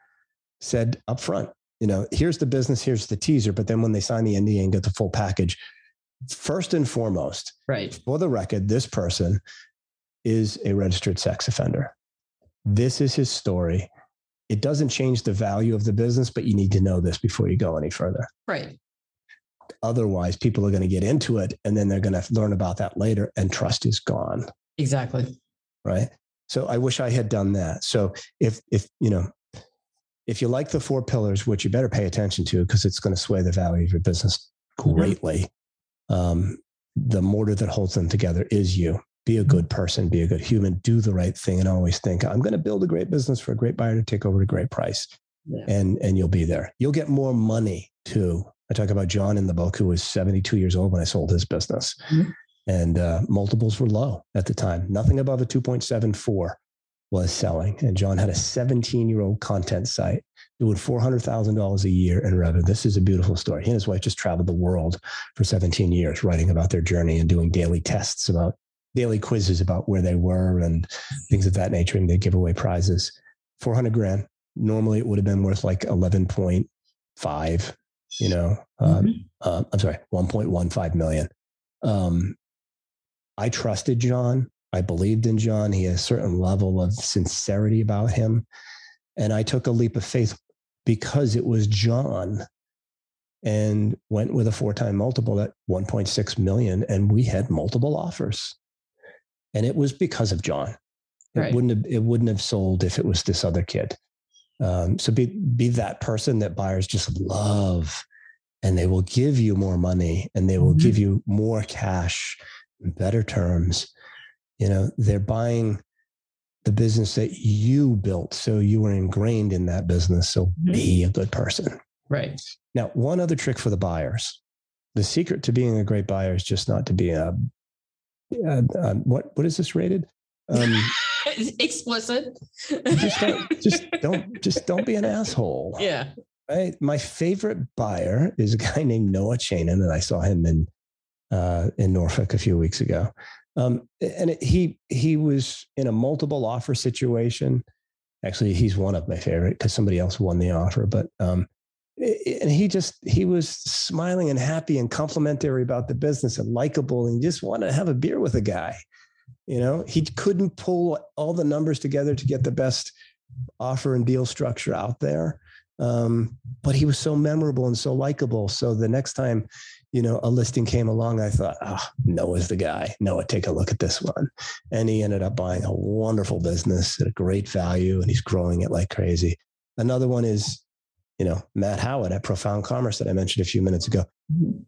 said up front you know here's the business here's the teaser but then when they sign the nda and get the full package first and foremost right. for the record this person is a registered sex offender. This is his story. It doesn't change the value of the business but you need to know this before you go any further. Right. Otherwise people are going to get into it and then they're going to learn about that later and trust is gone. Exactly. Right? So I wish I had done that. So if if you know if you like the four pillars, which you better pay attention to because it's going to sway the value of your business mm-hmm. greatly. Um, the mortar that holds them together is you. Be a mm-hmm. good person, be a good human, do the right thing, and always think, I'm going to build a great business for a great buyer to take over at a great price. Yeah. And and you'll be there. You'll get more money too. I talk about John in the book, who was 72 years old when I sold his business. Mm-hmm and uh, multiples were low at the time. Nothing above a 2.74 was selling. And John had a 17 year old content site doing $400,000 a year in revenue. This is a beautiful story. He and his wife just traveled the world for 17 years, writing about their journey and doing daily tests about daily quizzes about where they were and things of that nature. And they give away prizes. 400 grand. Normally it would have been worth like 11.5, you know, um, mm-hmm. uh, I'm sorry, 1.15 million. Um, I trusted John. I believed in John. He had a certain level of sincerity about him. And I took a leap of faith because it was John and went with a four time multiple at 1.6 million. And we had multiple offers. And it was because of John. It right. wouldn't have it wouldn't have sold if it was this other kid. Um, so be be that person that buyers just love, and they will give you more money, and they will mm-hmm. give you more cash, in better terms. You know, they're buying the business that you built, so you were ingrained in that business. So mm-hmm. be a good person. Right. Now, one other trick for the buyers. The secret to being a great buyer is just not to be a, a, a what what is this rated? Um, explicit. just don't, just don't just don't be an asshole. Yeah. Right. My favorite buyer is a guy named Noah Chanin, and I saw him in uh, in Norfolk a few weeks ago. Um, and it, he he was in a multiple offer situation. Actually, he's one of my favorite because somebody else won the offer. But um, and he just he was smiling and happy and complimentary about the business and likable, and just wanted to have a beer with a guy. You know, he couldn't pull all the numbers together to get the best offer and deal structure out there. Um, but he was so memorable and so likable. So the next time, you know, a listing came along, I thought, oh, Noah's the guy. Noah, take a look at this one. And he ended up buying a wonderful business at a great value and he's growing it like crazy. Another one is, you know, Matt Howard at Profound Commerce that I mentioned a few minutes ago.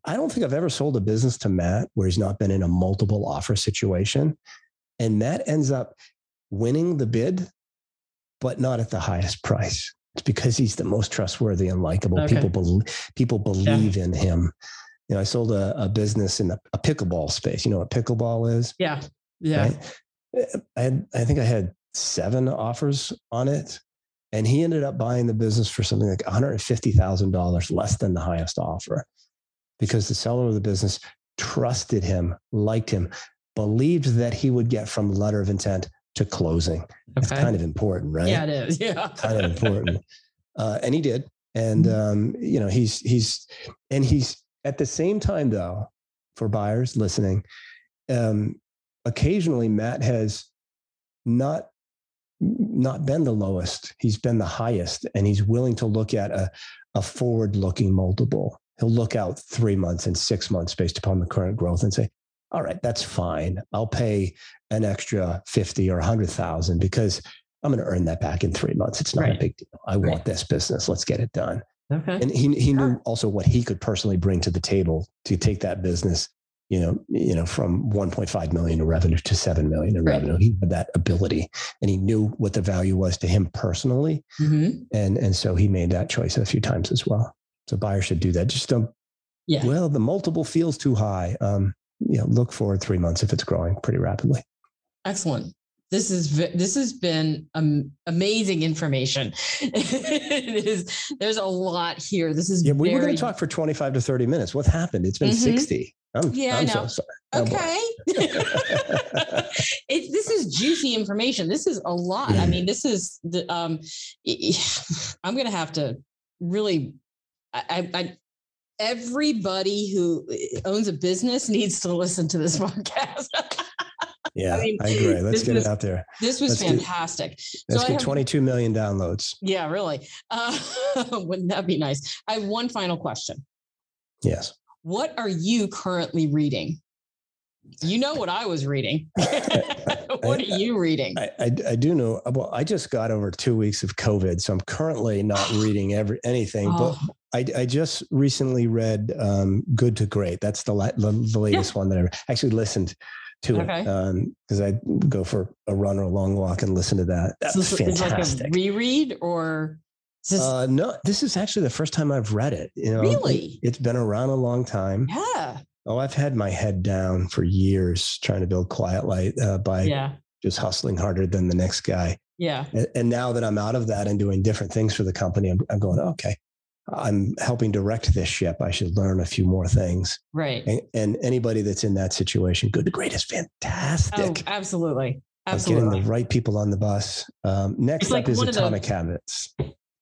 I don't think I've ever sold a business to Matt where he's not been in a multiple offer situation. And Matt ends up winning the bid, but not at the highest price. It's because he's the most trustworthy and likable. Okay. People believe people believe yeah. in him. You know, I sold a, a business in a, a, pickleball space. You know what pickleball is? Yeah. Yeah. Right? I had, I think I had seven offers on it. And he ended up buying the business for something like $150,000 less than the highest offer because the seller of the business trusted him, liked him, believed that he would get from letter of intent to closing. That's okay. kind of important, right? Yeah, it is. Yeah. kind of important. Uh, and he did. And, mm-hmm. um, you know, he's, he's, and he's at the same time, though, for buyers listening, um, occasionally Matt has not not been the lowest he's been the highest and he's willing to look at a, a forward looking multiple he'll look out three months and six months based upon the current growth and say all right, that's fine. I'll pay an extra 50 or 100,000 because I'm going to earn that back in three months. It's not right. a big deal. I right. want this business. Let's get it done. Okay. And he, he knew also what he could personally bring to the table to take that business, you know, you know, from 1.5 million in revenue to 7 million in right. revenue. He had that ability and he knew what the value was to him personally. Mm-hmm. And, and so he made that choice a few times as well. So buyers should do that. Just don't, yeah. well, the multiple feels too high. Um, you know, look forward three months if it's growing pretty rapidly. Excellent. This is this has been um, amazing information. it is. There's a lot here. This is yeah. We very... were going to talk for 25 to 30 minutes. What happened? It's been mm-hmm. 60. I'm, yeah, I'm I know. So okay. it, this is juicy information. This is a lot. I mean, this is the. Um, I'm going to have to really. I, I everybody who eh, owns a business needs to listen to this podcast. Yeah, I, mean, I, agree. Let's get was, it out there. This was let's fantastic. Get, let's so get have, 22 million downloads. Yeah, really. Uh, wouldn't that be nice? I have one final question. Yes. What are you currently reading? You know what I was reading. what are you reading? I, I, I, do know. Well, I just got over two weeks of COVID, so I'm currently not reading every anything. Oh. But I, I just recently read um, Good to Great. That's the la- the, the, latest yeah. one that I actually listened to okay. it because um, I go for a run or a long walk and listen to that. That's so fantastic. Like a reread or this... Uh, no, this is actually the first time I've read it. You know, really, it's been around a long time. Yeah. Oh, I've had my head down for years trying to build Quiet Light uh, by yeah. just hustling harder than the next guy. Yeah. And, and, now that I'm out of that and doing different things for the company, I'm, I'm going, okay, I'm helping direct this ship. I should learn a few more things. Right. And, and anybody that's in that situation, good to great is fantastic. Oh, absolutely. Absolutely. Getting the right people on the bus. Um, next like up is Atomic the, Habits.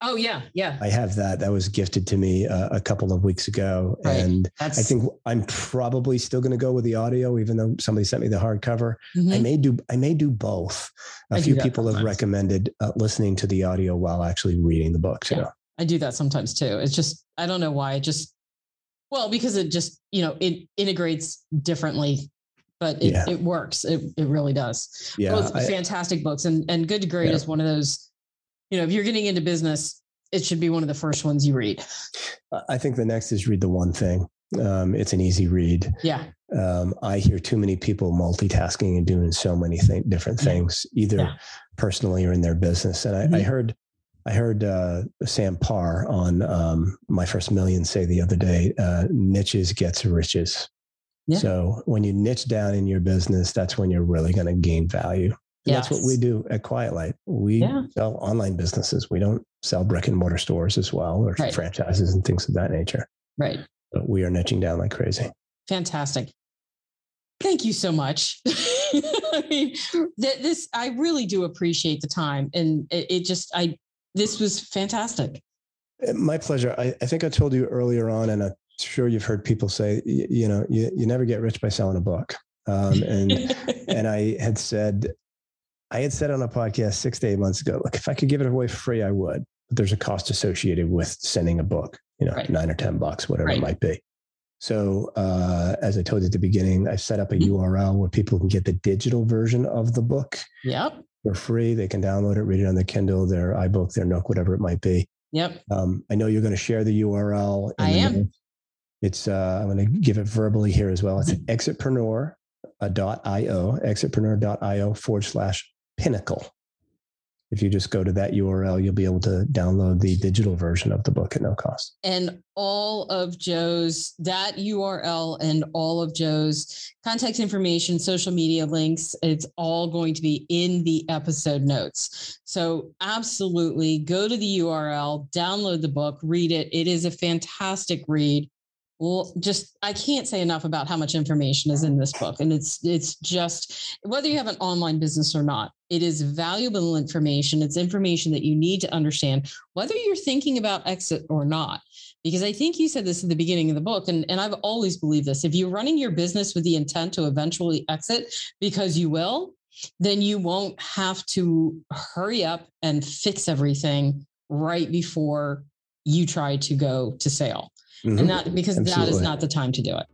Oh yeah, yeah. I have that. That was gifted to me uh, a couple of weeks ago, right. and That's... I think I'm probably still going to go with the audio, even though somebody sent me the hardcover. Mm-hmm. I may do. I may do both. A I few people have recommended uh, listening to the audio while actually reading the books. Yeah. I do that sometimes too. It's just I don't know why. It just well because it just you know it integrates differently, but it, yeah. it works. It it really does. Yeah, both I, fantastic books and and Good to Great yeah. is one of those you know, if you're getting into business, it should be one of the first ones you read. I think the next is read the one thing. Um, it's an easy read. Yeah. Um, I hear too many people multitasking and doing so many th- different things, either yeah. personally or in their business. And I, mm-hmm. I heard, I heard uh, Sam Parr on um, my first million say the other day, uh, niches gets riches. Yeah. So when you niche down in your business, that's when you're really going to gain value. Yes. That's what we do at Quiet Light. We yeah. sell online businesses. We don't sell brick and mortar stores as well or right. franchises and things of that nature. Right. But we are niching down like crazy. Fantastic. Thank you so much. I mean, th- this I really do appreciate the time, and it, it, just I this was fantastic. Uh, my pleasure. I, I think I told you earlier on, and I'm sure you've heard people say, you, you know, you, you never get rich by selling a book. Um, and and I had said I had said on a podcast six to eight months ago, look, if I could give it away for free, I would. But there's a cost associated with sending a book, you know, right. nine or 10 bucks, whatever right. it might be. So, uh, as I told you at the beginning, I set up a mm-hmm. URL where people can get the digital version of the book. Yep. For free. They can download it, read it on their Kindle, their iBook, their Nook, whatever it might be. Yep. Um, I know you're going to share the URL. I am. It's, uh, I'm going to give it verbally here as well. It's exitpreneur.io, exitpreneur.io forward slash pinnacle. If you just go to that URL, you'll be able to download the digital version of the book at no cost. And all of Joe's, that URL and all of Joe's contact information, social media links, it's all going to be in the episode notes. So, absolutely go to the URL, download the book, read it. It is a fantastic read well just i can't say enough about how much information is in this book and it's it's just whether you have an online business or not it is valuable information. It's information that you need to understand whether you're thinking about exit or not. Because i think you said this at the beginning of the book and, and i've always believed this. If you're running your business with the intent to eventually exit because you will then you won't have to hurry up and fix everything right before you try to go to sale mm-hmm. and that because Absolutely. that is not the time to do it.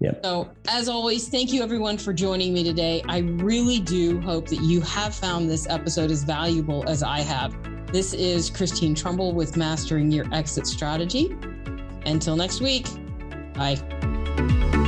Yep. So, as always, thank you everyone for joining me today. I really do hope that you have found this episode as valuable as I have. This is Christine Trumbull with Mastering Your Exit Strategy. Until next week, bye.